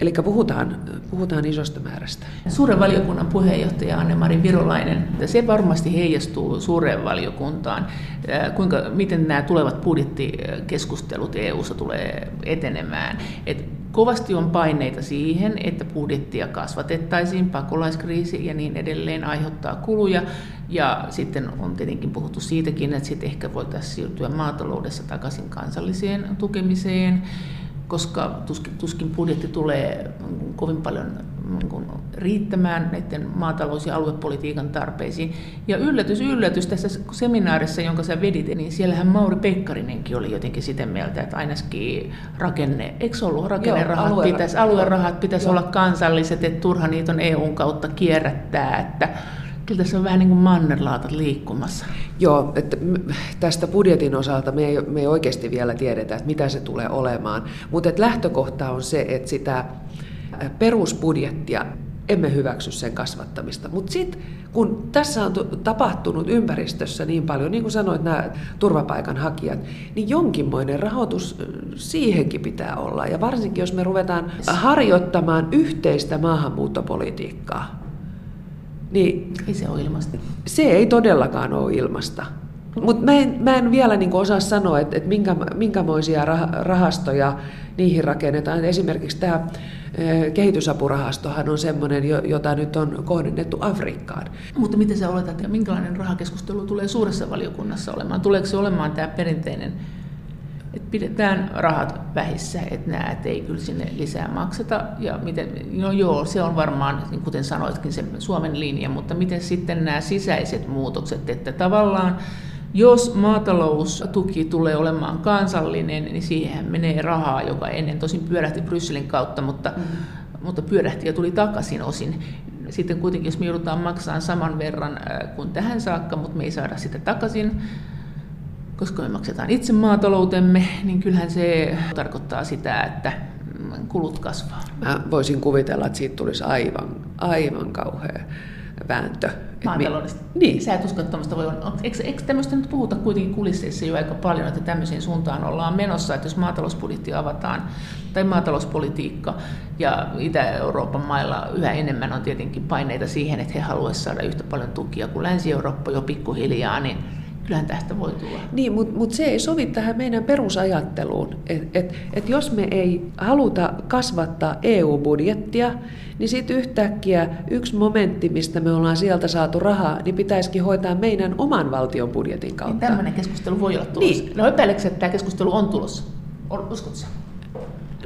Eli puhutaan, puhutaan isosta määrästä.
Suuren valiokunnan puheenjohtaja Anne-Mari Virolainen, se varmasti heijastuu suureen valiokuntaan. Ää, Kuinka, miten nämä tulevat budjettikeskustelut EU-ssa tulee etenemään? Et kovasti on paineita siihen, että budjettia kasvatettaisiin, pakolaiskriisi ja niin edelleen aiheuttaa kuluja. Ja sitten on tietenkin puhuttu siitäkin, että sitten ehkä voitaisiin siirtyä maataloudessa takaisin kansalliseen tukemiseen koska tuskin, tuskin budjetti tulee kovin paljon kuin riittämään näiden maatalous- ja aluepolitiikan tarpeisiin. Ja yllätys, yllätys tässä seminaarissa, jonka sä vedit, niin siellähän Mauri Pekkarinenkin oli jotenkin sitä mieltä, että ainakin rakenne, eikö ollut rakennerahat,
aluerahat.
pitäisi, aluerahat pitäisi
Joo.
olla kansalliset, että turha niitä on EUn kautta kierrättää, että kyllä tässä on vähän niin kuin mannerlaatat liikkumassa.
Joo, että tästä budjetin osalta me ei, me ei oikeasti vielä tiedetä, että mitä se tulee olemaan. Mutta lähtökohta on se, että sitä perusbudjettia emme hyväksy sen kasvattamista. Mutta sitten kun tässä on tu- tapahtunut ympäristössä niin paljon, niin kuin sanoit, nämä turvapaikanhakijat, niin jonkinmoinen rahoitus siihenkin pitää olla. Ja varsinkin, jos me ruvetaan harjoittamaan yhteistä maahanmuuttopolitiikkaa, niin
Ei se ole ilmasta.
se ei todellakaan ole ilmasta. Mutta mä en, mä en vielä niin osaa sanoa, että, että minkä, minkämoisia rah- rahastoja niihin rakennetaan. Esimerkiksi tämä kehitysapurahastohan on sellainen, jota nyt on kohdennettu Afrikkaan.
Mutta miten sä oletat, ja minkälainen rahakeskustelu tulee suuressa valiokunnassa olemaan? Tuleeko se olemaan tämä perinteinen, että pidetään rahat vähissä, että näet, ei kyllä sinne lisää makseta. Ja miten, no joo, se on varmaan, niin kuten sanoitkin, se Suomen linja, mutta miten sitten nämä sisäiset muutokset, että tavallaan jos maataloustuki tulee olemaan kansallinen, niin siihen menee rahaa, joka ennen tosin pyörähti Brysselin kautta, mutta, mm. mutta pyörähti ja tuli takaisin osin. Sitten kuitenkin, jos me joudutaan maksamaan saman verran äh, kuin tähän saakka, mutta me ei saada sitä takaisin, koska me maksetaan itse maataloutemme, niin kyllähän se tarkoittaa sitä, että kulut kasvaa.
Mä voisin kuvitella, että siitä tulisi aivan, aivan kauhea vääntö. Et mi-
Maataloudesta.
Niin.
Sä et usko, että tämmöistä voi olla. Eikö, eikö tämmöistä nyt puhuta kuitenkin kulisseissa jo aika paljon, että tämmöiseen suuntaan ollaan menossa, että jos maatalousbudjetti avataan, tai maatalouspolitiikka, ja Itä-Euroopan mailla yhä enemmän on tietenkin paineita siihen, että he haluaisivat saada yhtä paljon tukia kuin Länsi-Eurooppa jo pikkuhiljaa, niin kyllähän tästä voi tulla.
Niin, mutta mut se ei sovi tähän meidän perusajatteluun. Että et, et jos me ei haluta kasvattaa EU-budjettia, niin sitten yhtäkkiä yksi momentti, mistä me ollaan sieltä saatu rahaa, niin pitäisikin hoitaa meidän oman valtion budjetin
Niin
kautta.
tämmöinen keskustelu voi olla tulossa.
Niin.
No epäiletkö, että tämä keskustelu on tulossa? Uskotko?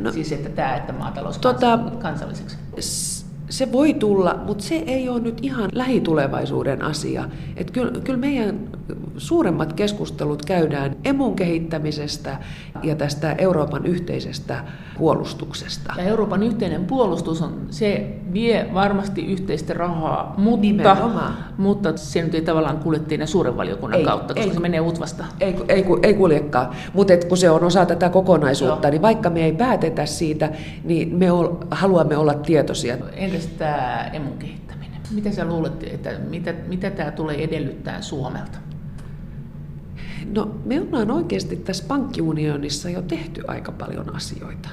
No,
Siis että tämä, että maatalous
tota,
kansalliseksi.
S- se voi tulla, mutta se ei ole nyt ihan lähitulevaisuuden asia. Et kyllä, kyllä meidän suuremmat keskustelut käydään emun kehittämisestä ja tästä Euroopan yhteisestä puolustuksesta.
Ja Euroopan yhteinen puolustus on, se vie varmasti yhteistä rahaa, mutta,
Nimenomaan.
mutta se nyt ei tavallaan kulje teidän suuren valiokunnan
Ei,
kautta, koska
ei.
se menee utvasta.
Ei, ei, ei kuljekaan, mutta kun se on osa tätä kokonaisuutta,
Joo.
niin vaikka me ei päätetä siitä, niin me ol, haluamme olla tietoisia.
Entäs tämä emun kehittäminen? Mitä sä luulet, että mitä, mitä tämä tulee edellyttää Suomelta?
No me ollaan oikeasti tässä pankkiunionissa jo tehty aika paljon asioita.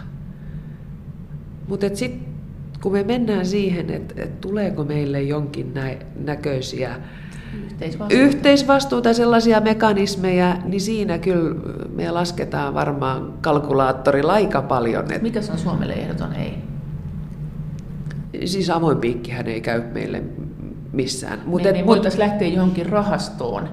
Mutta sitten kun me mennään siihen, että et tuleeko meille jonkin nä- näköisiä
Yhteisvastuu.
yhteisvastuuta, sellaisia mekanismeja, niin siinä kyllä me lasketaan varmaan kalkulaattorilla aika paljon. Et,
Mikä se on Suomelle ehdoton ei?
siis avoin piikkihän ei käy meille missään.
Mut, niin, niin voitaisiin lähteä johonkin rahastoon,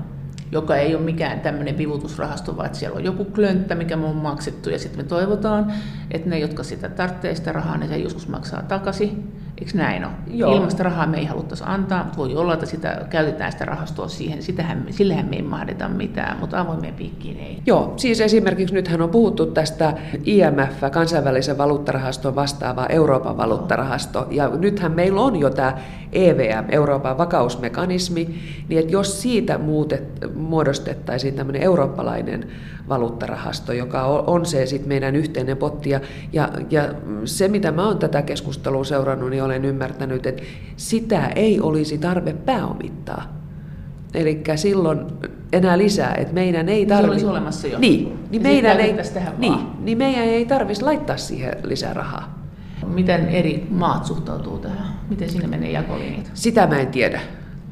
joka ei ole mikään tämmöinen vivutusrahasto, vaan että siellä on joku klönttä, mikä me on maksettu, ja sitten me toivotaan, että ne, jotka sitä tarvitsee sitä rahaa, ne sen joskus maksaa takaisin. Eikö näin ole?
Joo.
Ilmasta rahaa me ei haluttaisi antaa, mutta voi olla, että sitä, käytetään sitä rahastoa siihen. Sitähän, sillähän me ei mahdeta mitään, mutta avoimeen piikkiin ei.
Joo, siis esimerkiksi nythän on puhuttu tästä IMF, kansainvälisen valuuttarahaston vastaava Euroopan valuuttarahasto, ja nythän meillä on jo tämä EVM, Euroopan vakausmekanismi, niin että jos siitä muutet, muodostettaisiin tämmöinen eurooppalainen valuuttarahasto, joka on se sitten meidän yhteinen potti, ja, ja, ja se mitä mä oon tätä keskustelua seurannut, niin olen ymmärtänyt, että sitä ei olisi tarve pääomittaa. Eli silloin enää lisää, että meidän ei tarvitse...
Se olisi olemassa jo.
Niin, niin, meidän ei, niin,
vaan.
niin meidän ei tarvitsisi laittaa siihen lisää rahaa.
Miten eri maat suhtautuu tähän? Miten sinne menee jakolinjat?
Sitä mä en tiedä.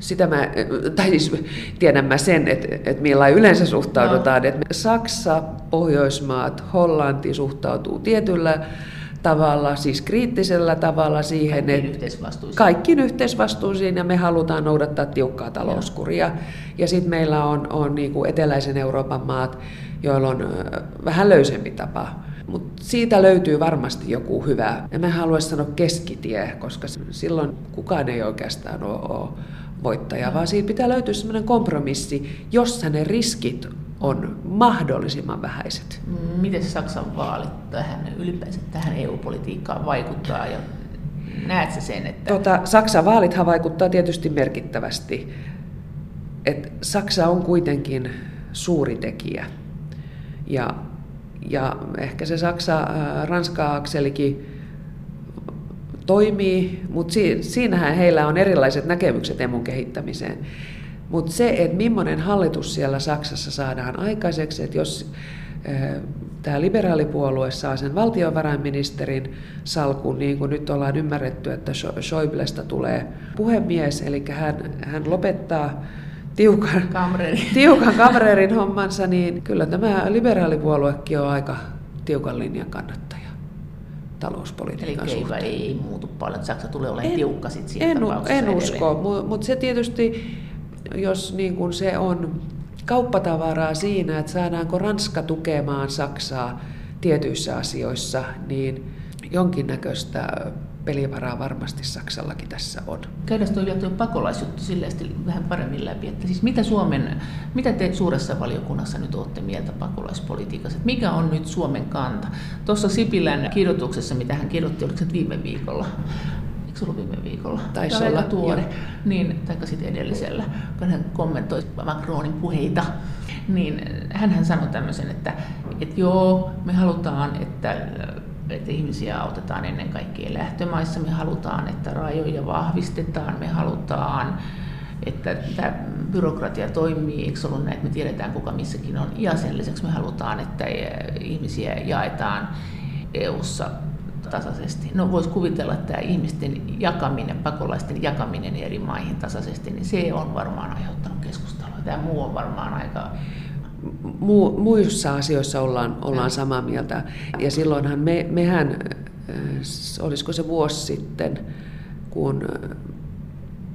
Sitä mä, tai siis tiedän mä sen, että, että millä yleensä suhtaudutaan. No. Että Saksa, Pohjoismaat, Hollanti suhtautuu tietyllä tavalla, siis kriittisellä tavalla siihen,
Kaikkiin
että
yhteisvastuisiin.
kaikkiin yhteisvastuusiin ja me halutaan noudattaa tiukkaa talouskuria. Ja sitten meillä on, on niin kuin eteläisen Euroopan maat, joilla on vähän löysempi tapa. Mutta siitä löytyy varmasti joku hyvä, ja mä haluaisin sanoa keskitie, koska silloin kukaan ei oikeastaan ole voittaja, vaan siitä pitää löytyä sellainen kompromissi, jossa ne riskit on mahdollisimman vähäiset.
Miten Saksan vaalit tähän ylipäänsä tähän EU-politiikkaan vaikuttaa ja näetkö sen, että...
Tota, Saksan vaalithan vaikuttaa tietysti merkittävästi. Et Saksa on kuitenkin suuri tekijä. Ja, ja ehkä se Saksa-Ranska-akselikin toimii, mutta si, siinähän heillä on erilaiset näkemykset emun kehittämiseen. Mutta se, että millainen hallitus siellä Saksassa saadaan aikaiseksi, että jos tämä liberaalipuolue saa sen valtiovarainministerin salkun, niin kuin nyt ollaan ymmärretty, että Schäublesta tulee puhemies, eli hän, hän lopettaa tiukan,
Kamreeri.
tiukan kamreerin hommansa, niin kyllä tämä liberaalipuoluekin on aika tiukan linjan kannattaja talouspolitiikan
Eli
suhteen.
ei, ei muutu paljon, että Saksa tulee olemaan tiukka sitten siinä
en, en usko, mutta se tietysti, jos niin kuin se on kauppatavaraa siinä, että saadaanko Ranska tukemaan Saksaa tietyissä asioissa, niin jonkinnäköistä pelivaraa varmasti Saksallakin tässä on.
Käydään tuo vielä tuo pakolaisjuttu vähän paremmin läpi, että siis mitä, Suomen, mitä te suuressa valiokunnassa nyt olette mieltä pakolaispolitiikassa, että mikä on nyt Suomen kanta? Tuossa Sipilän kirjoituksessa, mitä hän kirjoitti, oliko se viime viikolla, eikö se ollut viime viikolla?
Taisi
Tämä
olla,
tuore, niin, taikka sitten edellisellä, kun hän kommentoi Macronin puheita, niin hän sanoi tämmöisen, että, että joo, me halutaan, että että ihmisiä autetaan ennen kaikkea lähtömaissa. Me halutaan, että rajoja vahvistetaan. Me halutaan, että tämä byrokratia toimii. Eikö ollut näin, että me tiedetään, kuka missäkin on. Ja sen lisäksi me halutaan, että ihmisiä jaetaan EU-ssa tasaisesti. No voisi kuvitella, että tämä ihmisten jakaminen, pakolaisten jakaminen eri maihin tasaisesti, niin se on varmaan aiheuttanut keskustelua. Tämä muu on varmaan aika
Mu, muissa asioissa ollaan, ollaan samaa mieltä. Ja silloinhan me, mehän, olisiko se vuosi sitten, kun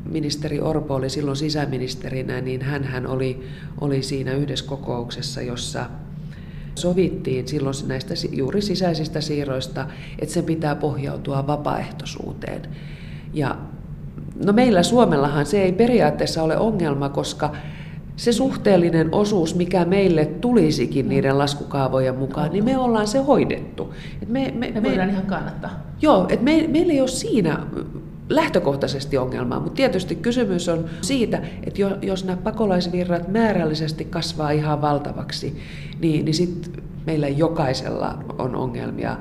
ministeri Orpo oli silloin sisäministerinä, niin hän oli, oli siinä yhdessä kokouksessa, jossa sovittiin silloin näistä juuri sisäisistä siirroista, että sen pitää pohjautua vapaaehtoisuuteen. Ja no meillä Suomellahan se ei periaatteessa ole ongelma, koska se suhteellinen osuus, mikä meille tulisikin niiden laskukaavojen mukaan, niin me ollaan se hoidettu.
Et me, me, me voidaan me, ihan kannattaa.
Joo, että me, meillä ei ole siinä lähtökohtaisesti ongelmaa, mutta tietysti kysymys on siitä, että jos nämä pakolaisvirrat määrällisesti kasvaa ihan valtavaksi, niin, niin sitten meillä jokaisella on ongelmia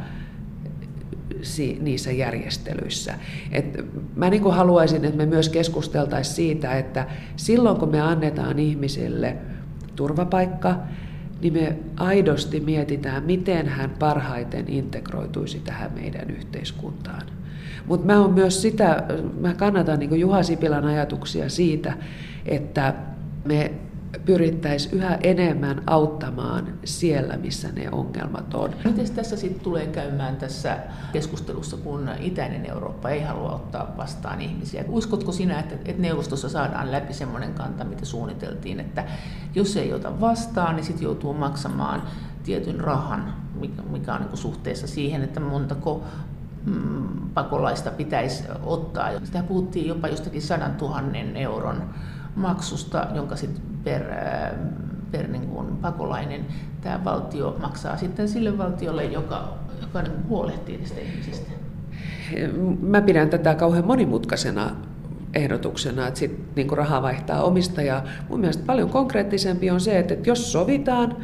niissä järjestelyissä. Et mä niin haluaisin, että me myös keskusteltaisiin siitä, että silloin kun me annetaan ihmisille turvapaikka, niin me aidosti mietitään, miten hän parhaiten integroituisi tähän meidän yhteiskuntaan. Mutta mä on myös sitä, mä kannatan niin Juha Sipilän ajatuksia siitä, että me pyrittäisiin yhä enemmän auttamaan siellä, missä ne ongelmat on.
Miten tässä sitten tulee käymään tässä keskustelussa, kun itäinen Eurooppa ei halua ottaa vastaan ihmisiä? Uskotko sinä, että, että neuvostossa saadaan läpi semmoinen kanta, mitä suunniteltiin, että jos ei ota vastaan, niin sitten joutuu maksamaan tietyn rahan, mikä on niin suhteessa siihen, että montako mm, pakolaista pitäisi ottaa. Sitä puhuttiin jopa jostakin sadan tuhannen euron maksusta, jonka sitten per, per niin kuin pakolainen tämä valtio maksaa sitten sille valtiolle, joka, joka niin huolehtii niistä ihmisistä.
Mä pidän tätä kauhean monimutkaisena ehdotuksena, että sit, niin raha vaihtaa omistajaa. Mun mielestä paljon konkreettisempi on se, että jos sovitaan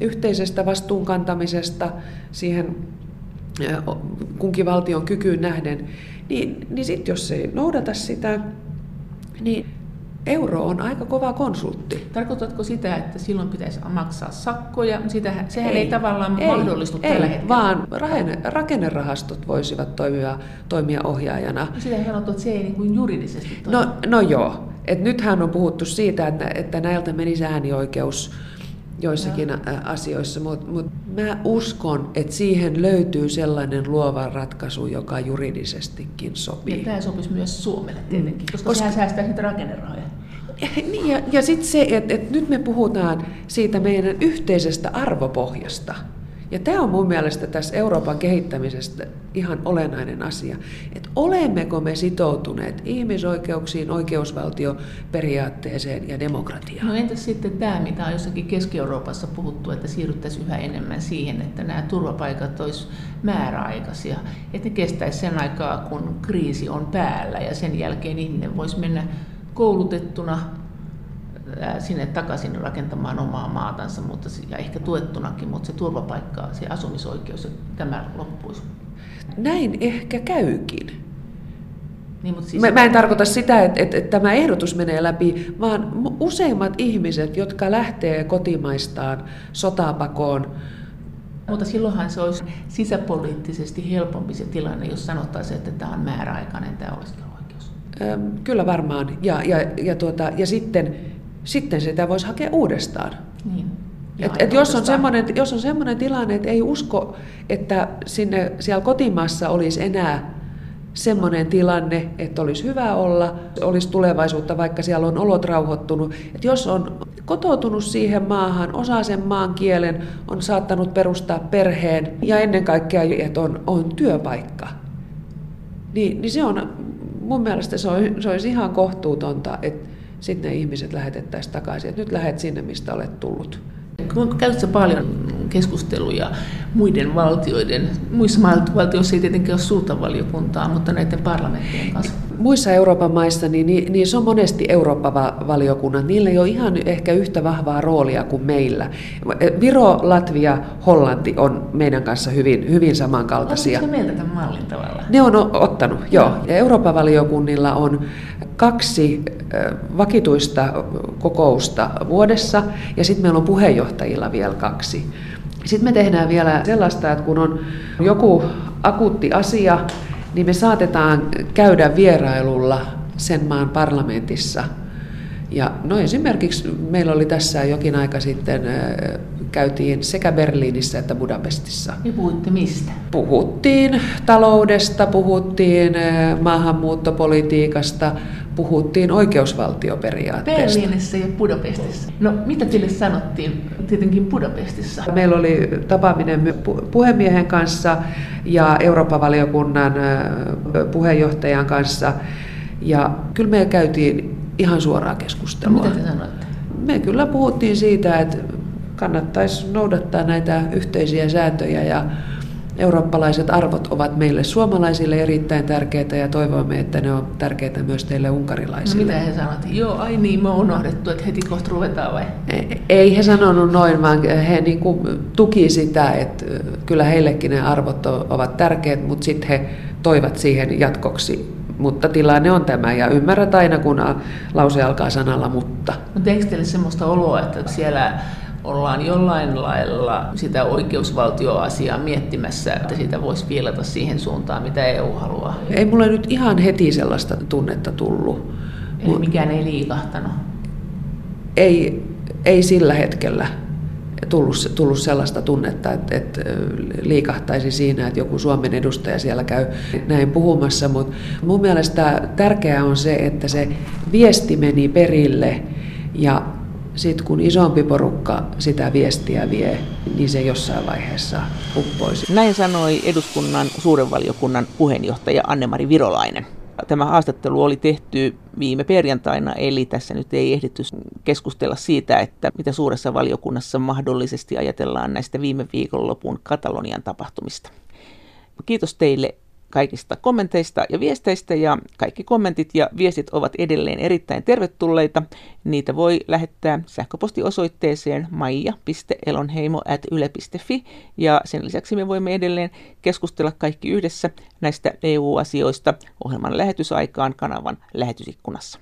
yhteisestä vastuunkantamisesta siihen kunkin valtion kykyyn nähden, niin, niin sitten jos ei noudata sitä, niin euro on aika kova konsultti.
Tarkoitatko sitä, että silloin pitäisi maksaa sakkoja? Sitä, sehän ei, ei tavallaan
ei,
mahdollistu
ei,
tällä hetkellä.
vaan rakenne, rakennerahastot voisivat toimia, toimia ohjaajana.
No sitä sanottu, että se ei niin kuin juridisesti
toimi. No, no joo. Et nythän on puhuttu siitä, että, että näiltä menisi äänioikeus joissakin ja. asioissa, mutta mut mä uskon, että siihen löytyy sellainen luova ratkaisu, joka juridisestikin sopii.
Ja tämä sopisi myös Suomelle tietenkin, koska, koska sehän säästää niitä rakennerahoja.
Niin, ja, ja sitten se, että, että nyt me puhutaan siitä meidän yhteisestä arvopohjasta. Ja tämä on mun mielestä tässä Euroopan kehittämisestä ihan olennainen asia. Että olemmeko me sitoutuneet ihmisoikeuksiin, oikeusvaltioperiaatteeseen ja demokratiaan?
No entäs sitten tämä, mitä on jossakin Keski-Euroopassa puhuttu, että siirryttäisiin yhä enemmän siihen, että nämä turvapaikat olisivat määräaikaisia. Että ne kestäisi sen aikaa, kun kriisi on päällä ja sen jälkeen ihminen voisi mennä koulutettuna sinne takaisin rakentamaan omaa maatansa, mutta, ja ehkä tuettunakin, mutta se turvapaikka, se asumisoikeus, tämä loppuisi.
Näin ehkä käykin.
Niin, mutta siis...
mä, mä en tarkoita sitä, että, että, että tämä ehdotus menee läpi, vaan useimmat ihmiset, jotka lähtee kotimaistaan sotapakoon,
mutta silloinhan se olisi sisäpoliittisesti helpompi se tilanne, jos sanottaisiin, että tämä on määräaikainen tämä oleskeluoikeus.
Kyllä varmaan. Ja, ja, ja, tuota, ja sitten sitten sitä voisi hakea uudestaan. Niin. Et, et jos, on semmoinen, jos on semmoinen tilanne, että ei usko, että sinne siellä kotimaassa olisi enää semmoinen tilanne, että olisi hyvä olla, olisi tulevaisuutta, vaikka siellä on olot rauhoittunut. Että jos on kotoutunut siihen maahan, osaa sen maan kielen, on saattanut perustaa perheen ja ennen kaikkea, että on, on työpaikka, niin, niin se on, mun mielestä se, on, se olisi ihan kohtuutonta, että sitten ne ihmiset lähetettäisiin takaisin, että nyt lähet sinne, mistä olet tullut.
Käytätkö paljon keskusteluja muiden valtioiden, muissa valtioissa ei tietenkään ole suurta valiokuntaa, mutta näiden parlamenttien kanssa?
Muissa Euroopan maissa niin, niin, niin se on monesti Eurooppa-valiokunnat. Niillä ei ole ihan ehkä yhtä vahvaa roolia kuin meillä. Viro, Latvia, Hollanti on meidän kanssa hyvin, hyvin samankaltaisia.
Onko meiltä tämän mallin tavalla?
Ne on ottanut, joo. Ja Euroopan valiokunnilla on kaksi vakituista kokousta vuodessa ja sitten meillä on puheenjohtajilla vielä kaksi. Sitten me tehdään vielä sellaista, että kun on joku akuutti asia, niin me saatetaan käydä vierailulla sen maan parlamentissa. Ja no esimerkiksi meillä oli tässä jokin aika sitten, käytiin sekä Berliinissä että Budapestissa.
Ja puhuitte mistä?
Puhuttiin taloudesta, puhuttiin maahanmuuttopolitiikasta, puhuttiin oikeusvaltioperiaatteesta.
Berliinissä ja Budapestissa. No mitä teille sanottiin tietenkin Budapestissa?
Meillä oli tapaaminen puhemiehen kanssa ja Euroopan valiokunnan puheenjohtajan kanssa. Ja kyllä me käytiin ihan suoraa keskustelua.
Mitä te sanoitte?
Me kyllä puhuttiin siitä, että kannattaisi noudattaa näitä yhteisiä sääntöjä ja eurooppalaiset arvot ovat meille suomalaisille erittäin tärkeitä ja toivomme, että ne on tärkeitä myös teille unkarilaisille.
No mitä he sanoivat? Joo, ai niin, me on unohdettu, että heti kohta ruvetaan vai?
Ei he sanonut noin, vaan he niin kuin tuki sitä, että kyllä heillekin ne arvot ovat tärkeät, mutta sitten he toivat siihen jatkoksi mutta tilanne on tämä ja ymmärrät aina, kun lause alkaa sanalla mutta.
Mutta eikö teille sellaista oloa, että siellä ollaan jollain lailla sitä oikeusvaltioasiaa miettimässä, että sitä voisi viilata siihen suuntaan, mitä EU haluaa?
Ei mulle nyt ihan heti sellaista tunnetta tullut.
Eli mikään ei liikahtanut?
Ei, ei sillä hetkellä tullut, tullut sellaista tunnetta, että, että liikahtaisi siinä, että joku Suomen edustaja siellä käy näin puhumassa, mutta mun mielestä tärkeää on se, että se viesti meni perille ja sitten kun isompi porukka sitä viestiä vie, niin se jossain vaiheessa uppoisi.
Näin sanoi eduskunnan suuren valiokunnan puheenjohtaja Anne-Mari Virolainen. Tämä haastattelu oli tehty viime perjantaina, eli tässä nyt ei ehditty keskustella siitä, että mitä suuressa valiokunnassa mahdollisesti ajatellaan näistä viime viikonlopun Katalonian tapahtumista. Kiitos teille kaikista kommenteista ja viesteistä ja kaikki kommentit ja viestit ovat edelleen erittäin tervetulleita. Niitä voi lähettää sähköpostiosoitteeseen maija.elonheimo.yle.fi ja sen lisäksi me voimme edelleen keskustella kaikki yhdessä näistä EU-asioista ohjelman lähetysaikaan kanavan lähetysikkunassa.